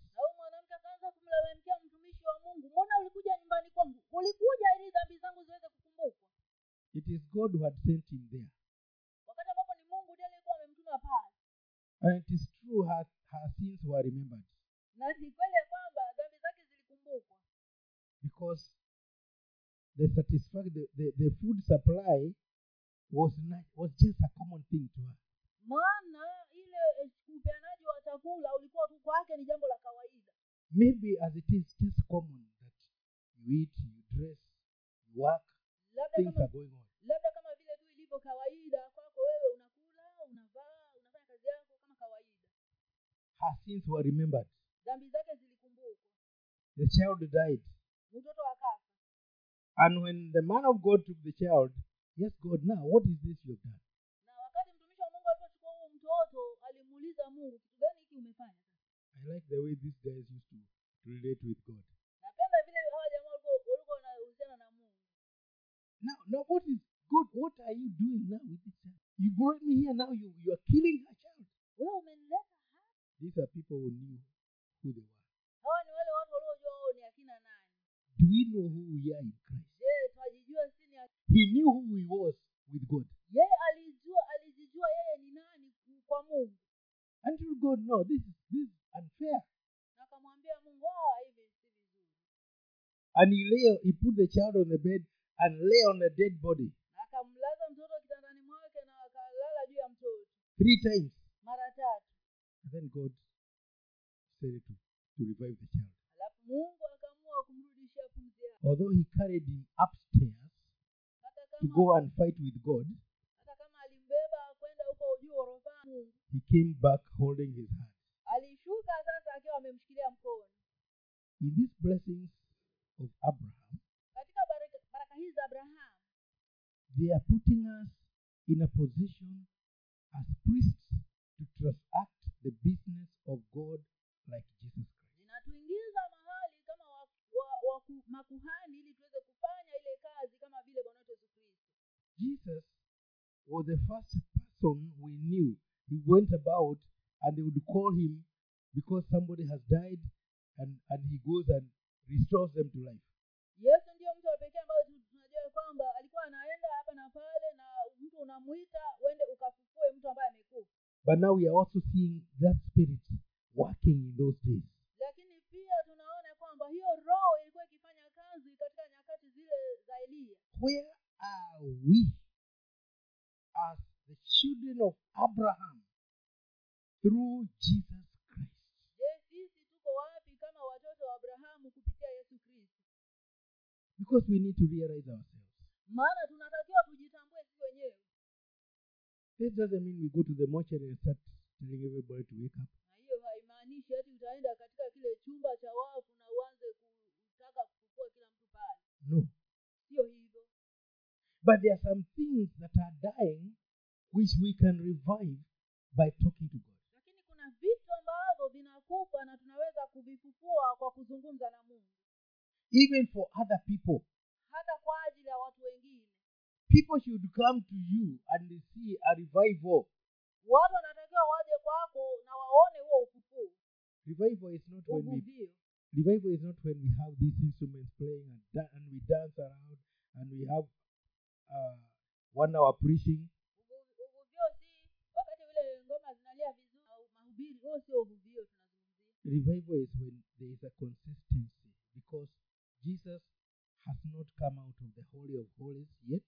Ulikuja nyumbani kwangu ulikuja ili dhambi zangu ziweze kukumbukwa. It is God who had sent him there. wakati ambapo ni mungu ndiye aliyekuwa amemtuma pale. And it is true her, her sins were remembered. Na ni kweli ya kwamba dhambi zake zilikumbukwa. Because the satisfaction, the, the, the food supply was not, was just a common thing to her. maana ile eh, upeanaji wa chakula ulikuwa tu kwake ni jambo la kawaida. Maybe as it is just common you eat, you dress, you work, labda things kama are going on. labda kama vile tu ilivyo kawaida kwako wewe unakula unavaa unafanya kazi yako kama kawaida Her sins were remembered. dhambi zake zilikumbukwa The child died. mtoto akafa And when the man of God took the child, yes, God, now what is this you have done? na wakati mtumishi wa mungu alipochukua huo mtoto alimuuliza mungu kitu gani hiki umefanya I like the way these guys used to, to relate with God. napenda vile Now, now what is God? What are you doing now with this child? You brought me here now. You you are killing her child. wewe umenileta hapa These are people who knew who they were. hawa ni wale watu waliojua wao ni akina nani Do we know who we are in Christ? je twajijua si ni ak- He knew who he was with God. yeye alijua alijijua yeye ni nani kwa mungu Until God, no, this is this is unfair. na akamwambia mungu ah hivi si vizuri And he lay, he put the child on the bed and lay on a dead body akamlaza mtoto kitandani mwake na akalala juu ya mtoto three times. mara tatu And then God said to, to revive the child. alafu mungu akaamua kumrudishia pumzi yake Although he carried him upstairs to go and fight with God, hata kama alimbeba kwenda huko juu orofani he came back holding his hand. alishuka sasa akiwa amemshikilia mkono In these blessings of Abraham, they are putting us in a position as priests doesn't mean we go to the mortuary and start telling everybody to wake up. na hiyo haimaanishi ati utaenda katika kile chumba cha wafu na uanze kutaka kufufua kila mtu pale No. sio hivyo But there are some things that are dying which we can revive by talking to God. lakini kuna vitu ambavyo vinakufa na tunaweza kuvifufua kwa kuzungumza na mungu Even for other people. hata kwa ajili ya watu wengine People should come to you and they see a revival. watu wanatakiwa waje kwako na waone huo ufufuo Revival is not when we revival is not when we have these instruments playing and, da- and we dance around and we have uh, one hour preaching. Uvu- uvuvio si wakati vile ngoma zinalia vizuri au mahubiri huo sio uvuvio tunazungumzia Revival is when there is a consistency because Jesus has not come out of the Holy of Holies yet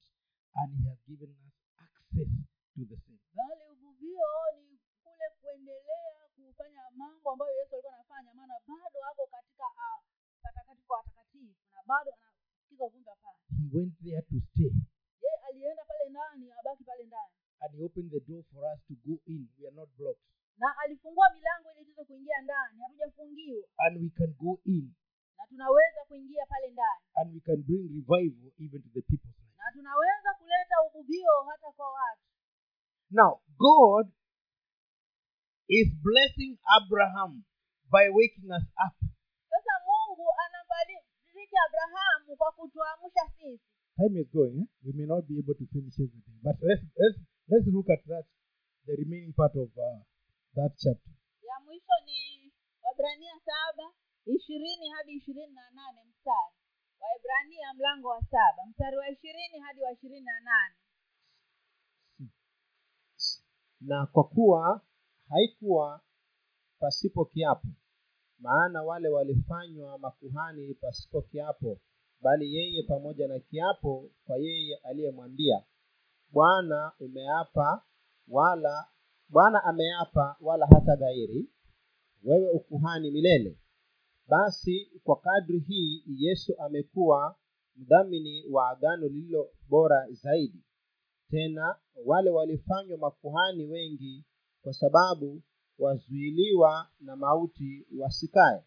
and he has given us access to the same. bali uvuvio ni kule kuendelea kufanya mambo ambayo yesu alikuwa anafanya maana bado ako katika ah, patakatifu kwa watakatifu na bado anasikiza uvumba pale He went there to stay ye alienda pale ndani abaki pale ndani and he opened the door for us to go in. We are not blocked. na alifungua milango ili tuweze kuingia ndani hatujafungiwa And we can go in na tunaweza kuingia pale ndani and we can bring revival even to the people's life. Na tunaweza kuleta uvuvio hata kwa watu Now, God is blessing Abraham by waking us up. sasa mungu anambariki abrahamu kwa kutuamsha sisi Time is going. Eh? We may not be able to finish everything, but let's let's let's look at that, the remaining part of uh, that chapter. ya mwisho ni wabrania saba ishirini hadi ishirini na nane mstari waebrania mlango wa saba mstari wa ishirini hadi wa ishirini na nane. Na kwa kuwa haikuwa pasipo kiapo maana wale walifanywa makuhani pasipo kiapo bali yeye pamoja na kiapo kwa yeye aliyemwambia bwana umeapa wala bwana ameapa wala hata gairi wewe ukuhani milele basi kwa kadri hii yesu amekuwa mdhamini wa agano lililo bora zaidi. Tena wale walifanywa makuhani wengi kwa sababu wazuiliwa na mauti wasikae.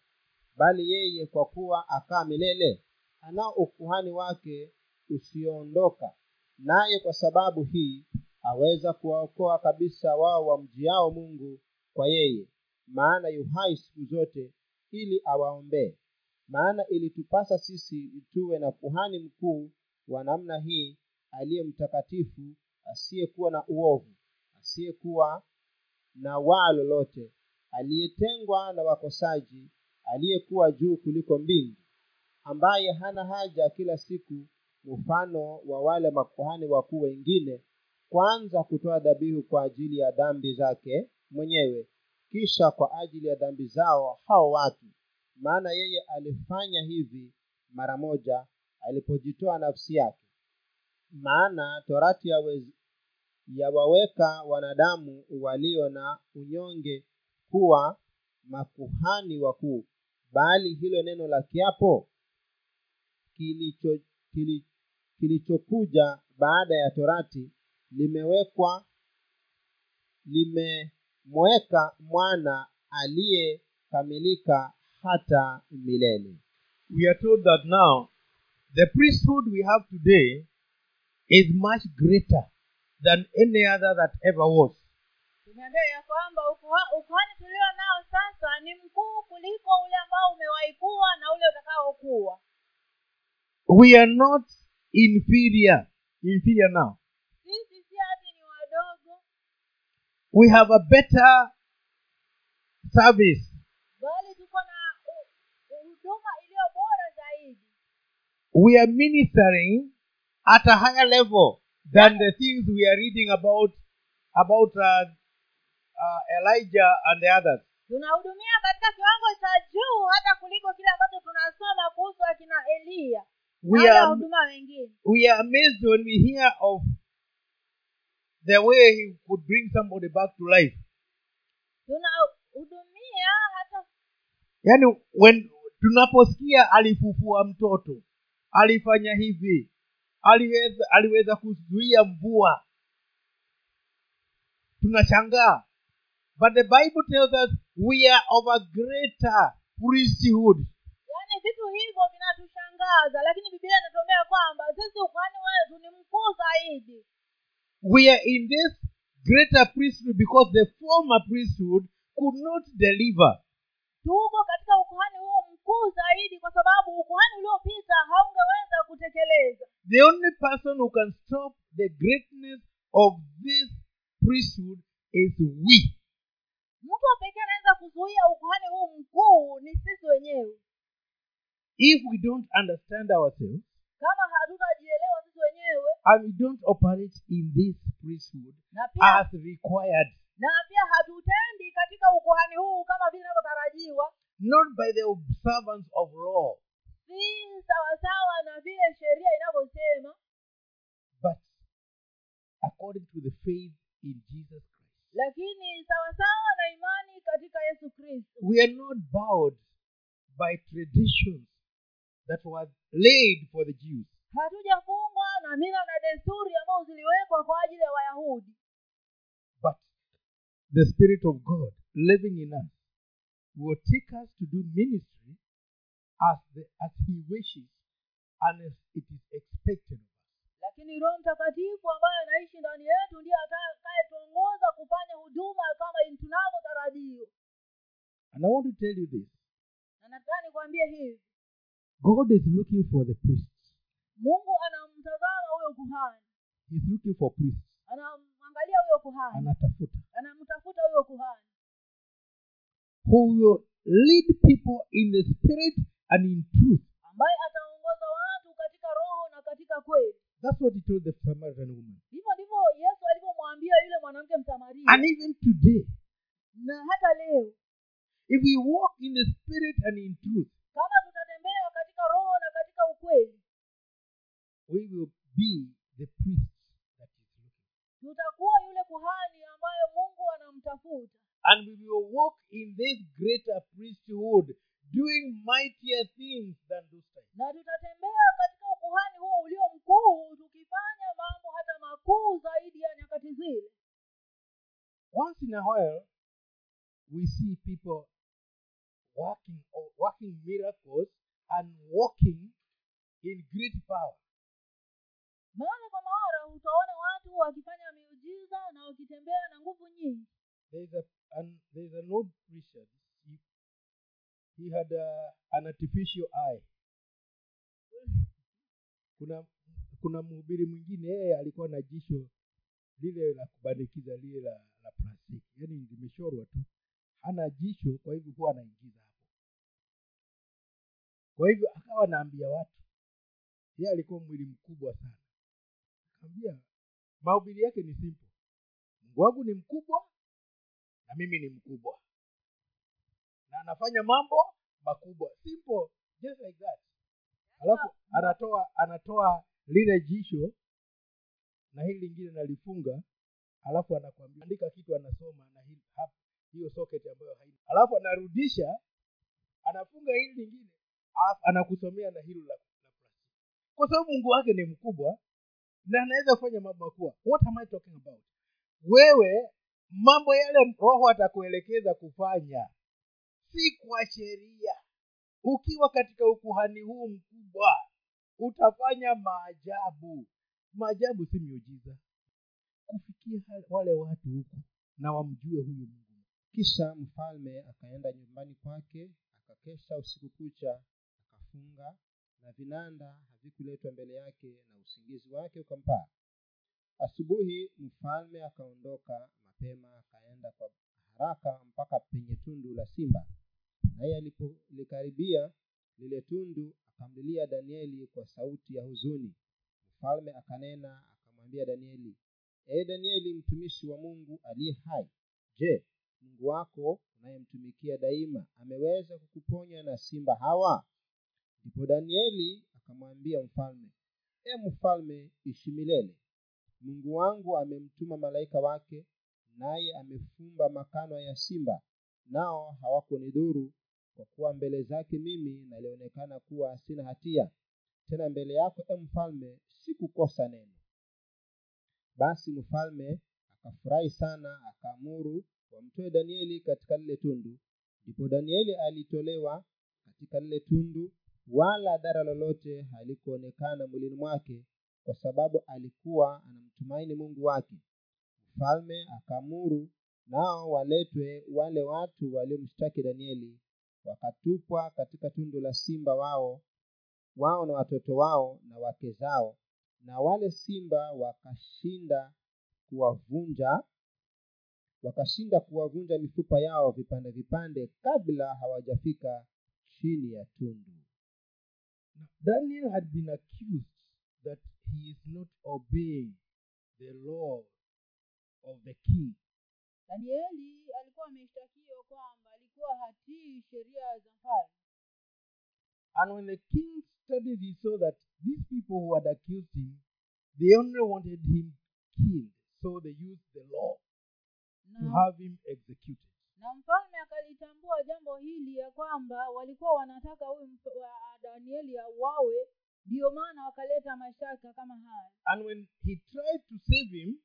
Bali yeye kwa kuwa akaa milele anao ukuhani wake usioondoka. Naye kwa sababu hii aweza kuwaokoa kabisa wao wamjiao mungu kwa yeye. Maana yuhai siku zote ili awaombee. Maana ilitupasa sisi tuwe na kuhani mkuu wa namna hii aliye mtakatifu asiyekuwa na uovu asiyekuwa na waa lolote aliyetengwa na wakosaji aliyekuwa juu kuliko mbingu ambaye hana haja kila siku mfano wa wale makuhani wakuu wengine kwanza kutoa dhabihu kwa ajili ya dhambi zake mwenyewe kisha kwa ajili ya dhambi zao hao watu. Maana yeye alifanya hivi mara moja alipojitoa nafsi yake. Maana torati yawez- yawaweka wanadamu walio na unyonge kuwa makuhani wakuu. Bali hilo neno la kiapo kilicho kili- kilichokuja baada ya torati limewekwa limemweka mwana aliyekamilika hata milele We are told that now the priesthood we have today is much greater than any other that ever was. tumeambiwa ya kwamba ukuha- ukuhani tulio nao sasa ni mkuu kuliko ule ambao umewaikuwa na ule utakaokuwa We are not inferior. Inferior now. We have a better service. bali tuko na u- u- huduma iliyo bora zaidi We are ministering at a higher level than the things we are reading about about uh, uh, Elijah and the others. tunahudumia katika kiwango cha juu hata kuliko kile ambacho tunasoma kuhusu akina eliya We are we are amazed when we hear of the way he could bring somebody back to life. tunahudumia hata yaani when tunaposikia alifufua mtoto alifanya hivi aliweza aliweza kuzuia mvua tunashangaa. But the bible tells us we are of a greater priesthood. Yaani vitu hivyo vinatushangaza lakini biblia inatuambia kwamba sisi ukuhani wetu ni mkuu zaidi we are in this greater priesthood because the former priesthood could not deliver. Tuko katika ukuhani huo mkuu zaidi kwa sababu ukuhani uliopita haungeweza kutekeleza the only person who can stop the greatness of this priesthood is we. Mtu pekee anaweza kuzuia ukuhani huu mkuu ni sisi wenyewe. If we don't understand ourselves kama wenyewe and we don't operate in this priesthood as required, na pia hatutendi katika ukuhani huu kama vile inavyotarajiwa. Not by the observance of law, si sawasawa na vile sheria inavyosema. But according to the faith in Jesus Christ. lakini sawasawa na imani katika yesu kristo. We are not bowed by traditions that was laid for the Jews, hatujafungwa na mila na desturi ambazo ziliwekwa kwa ajili ya wayahudi but the Spirit of God living in us will take us to do ministry as, the, as He wishes and as it is expected of us. lakini roho mtakatifu ambaye anaishi ndani yetu ndiye atakayetuongoza kufanya huduma kama tunavyotarajiwa And I want to tell you this na nataka nikwambie hivi God is looking for the priests. mungu anamtazama huyo kuhani He's looking for priest anamwangalia huyo kuhani Anatafuta. anamtafuta huyo kuhani Who will lead people in the spirit and in truth. ambaye ataongoza watu katika roho na katika kweli. That's what he told the Samaritan woman. hivyo ndivyo yesu alivyomwambia yule mwanamke msamaria. And even today, na hata leo. if we walk in the spirit and in truth, kama tutatembea katika roho na katika ukweli we will be the priests that is looking. tutakuwa yule kuhani ambaye mungu anamtafuta. And we will walk in this greater priesthood doing mightier things than those times. Na tutatembea katika ukuhani huu ulio mkuu tukifanya mambo hata makuu zaidi ya nyakati zile. Once in a while we see people working or working miracles and walking in great power mara kwa mara utaona watu wakifanya miujiza na wakitembea na nguvu nyingi. He had a, an artificial eye. Kuna kuna mhubiri mwingine yeye alikuwa na jisho lile la kubandikiza lile la, la plastiki. Yaani limeshorwa tu. Hana jisho kwa hivyo huwa anaingiza hapo. Kwa hivyo akawa anaambia watu. Yeye alikuwa mwili mkubwa sana akaambia mahubiri yake ni simple. Mungu wangu ni mkubwa na mimi ni mkubwa. Na anafanya mambo makubwa. Simple just like that. Alafu anatoa anatoa lile jisho na hili lingine nalifunga. Alafu anakwambia andika kitu anasoma na hili, hiyo socket ambayo haina. Alafu anarudisha anafunga hili lingine alafu anakusomea na hilo la, la kwa sababu mungu wake ni mkubwa na anaweza kufanya mambo makubwa what am i talking about? Wewe mambo yale roho atakuelekeza kufanya si kwa sheria. Ukiwa katika ukuhani huu mkubwa utafanya maajabu. Maajabu si miujiza. Kufikia wale watu huku na wamjue huyu mungu. Kisha mfalme akaenda nyumbani kwake akakesha usiku kucha akafunga na vinanda havikuletwa mbele yake na usingizi wake ukampaa asubuhi mfalme akaondoka mapema akaenda kwa haraka mpaka penye tundu la simba. Naye alipolikaribia lile tundu akamlilia danieli kwa sauti ya huzuni. Mfalme akanena akamwambia danieli ee danieli mtumishi wa mungu aliye hai je mungu wako unayemtumikia daima ameweza kukuponya na simba hawa ndipo danieli akamwambia mfalme e mfalme ishi milele. Mungu wangu amemtuma malaika wake naye amefumba makano ya simba. Nao hawakunidhuru kwa kuwa mbele zake mimi nalionekana kuwa sina hatia. Tena mbele yako e mfalme sikukosa neno. Basi mfalme akafurahi sana akaamuru wamtoe danieli katika lile tundu. Ndipo danieli alitolewa katika lile tundu wala dhara lolote halikuonekana mwilini mwake kwa sababu alikuwa anamtumaini mungu wake. Mfalme akaamuru nao waletwe wale watu waliomshtaki danieli wakatupwa katika tundu la simba wao wao na watoto wao na wake zao. Na wale simba wakashinda kuwavunja wakashinda kuwavunja mifupa yao vipande vipande kabla hawajafika chini ya tundu Daniel had been accused that he is not obeying the law of the king. danieli alikuwa ameshtakiwa kwamba alikuwa hatii sheria za mfalme And when the king studied, he saw that these people who had accused him, they only wanted him killed. So they used the law to have him executed. Na mfalme akalitambua jambo hili ya kwamba walikuwa wanataka huyu danieli auawe ndiyo maana wakaleta mashaka kama haya And when he tried to save him,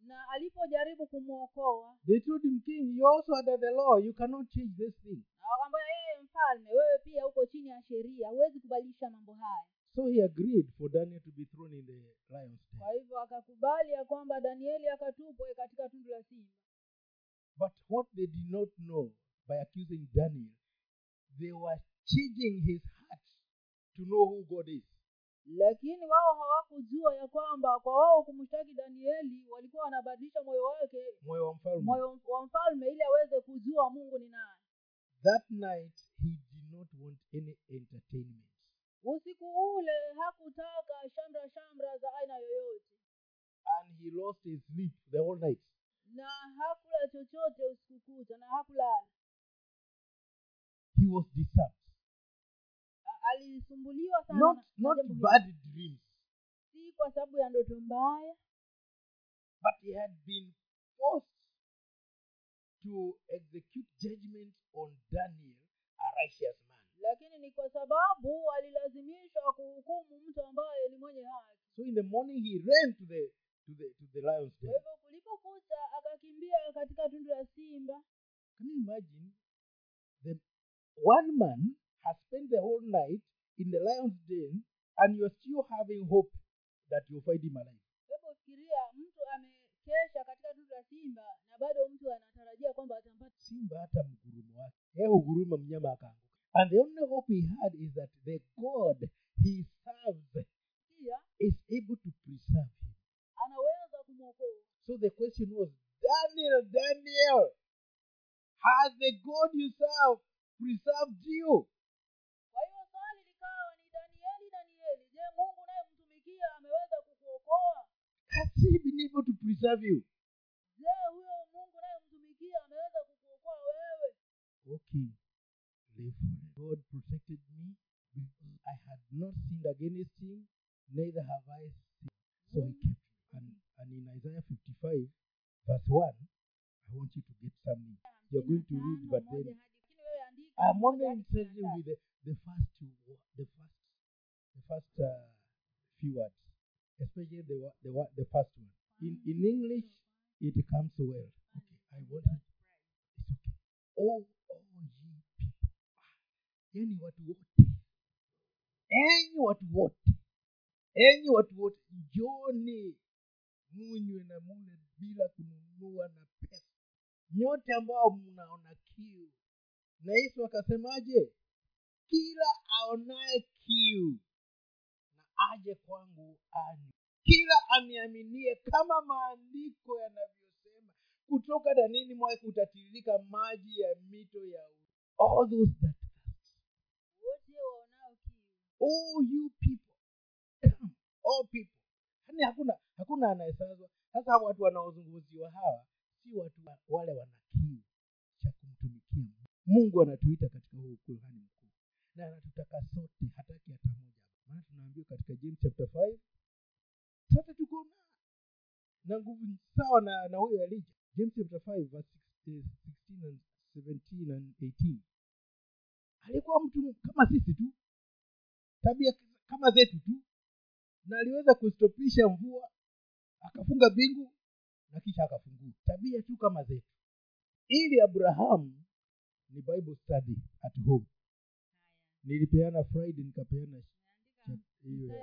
na alipojaribu kumwokoa they told him, King, you also under the law. You cannot change this thing. wakamwambia yeye mfalme wewe pia uko chini ya sheria huwezi kubadilisha mambo haya So he agreed for Daniel to be thrown in the lion's den. kwa hivyo akakubali ya kwamba danieli akatupwe katika tundu la simba But what they did not know by accusing Daniel, they were changing his heart to know who God is. lakini wao hawakujua ya kwamba kwa wao kumshtaki danieli walikuwa wanabadilisha moyo wake Moyo wa mfalme. moyo wa mfalme ili aweze kujua mungu ni nani That night, he did not want any entertainment. usiku ule hakutaka shamra shamra za aina yoyote And he lost his sleep the whole night. Na hakula chochote usiku kucha na hakulala. He was disturbed. Alisumbuliwa sana Not, not bad dreams, si kwa sababu ya ndoto mbaya. But he had been forced to execute judgment on Daniel, a righteous man. lakini ni kwa sababu alilazimishwa kuhukumu mtu ambaye ni mwenye haki. So in the morning he ran to the to the to the lion's kwa den. hivyo kulipokucha akakimbia katika tundu la simba Can you imagine? The one man has spent the whole night in the lion's den, and you're still having hope that you'll find him alive. hebu fikiria mtu amekesha katika tundu la simba na bado mtu anatarajia kwamba atampata Simba hata mgurumo wake yeye huguruma mnyama akaanguka. And the only hope he had is that the God he serves pia is able to preserve him. Anaweza kumwokoa So the question was, Daniel, Daniel, has the God you serve preserved you? kwa hiyo swali likawa ni danieli danieli je mungu unayemtumikia ameweza kukuokoa Has he been able to preserve you? je huyo mungu unayemtumikia ameweza kukuokoa wewe Okay. God protected me because I had not sinned against him, neither have I sinned. So he kept. And, and in Isaiah 55, verse 1, I want you to get something. You're going to read, but then Moja hadi- lakini wewe I'm only interested with the, the first two, the first, the first uh, few words, especially the the the first one. In in English, it comes well. Okay, I want it. It's okay. Oh, oh, ye people. Ah, Yani watu wote, enyi watu wote, enyi watu wote, njoni munywe na mule bila kununua na pesa, nyote ambao mnaona kiu. Na Yesu akasemaje? Kila aonaye kiu na aje kwangu anywe, kila aniaminie, kama maandiko yanavyosema, kutoka danini mwake kutatiririka maji ya mito ya u- all those that thirst. wote waonao kiu. Oh, you people. Come, all people yaani hakuna hakuna anayesazwa. Sasa watu wanaozungumziwa hawa si watu wa- wale wana cha kumtumikia mungu. Anatuita katika huu ukuhani mkuu na anatutaka sote hataki hata moja. Maana tunaambiwa katika james chapter 5 sote tuko na nguvu sawa na na huyo alija james chapter 5 verse 16 and 17 and 18 alikuwa mtu kama sisi tu. Tabia kama zetu tu na aliweza kustopisha mvua akafunga mbingu na kisha akafungua. Tabia tu kama zetu. Ili abrahamu ni bible study at home. Nilipeana friday nikapeana hiyo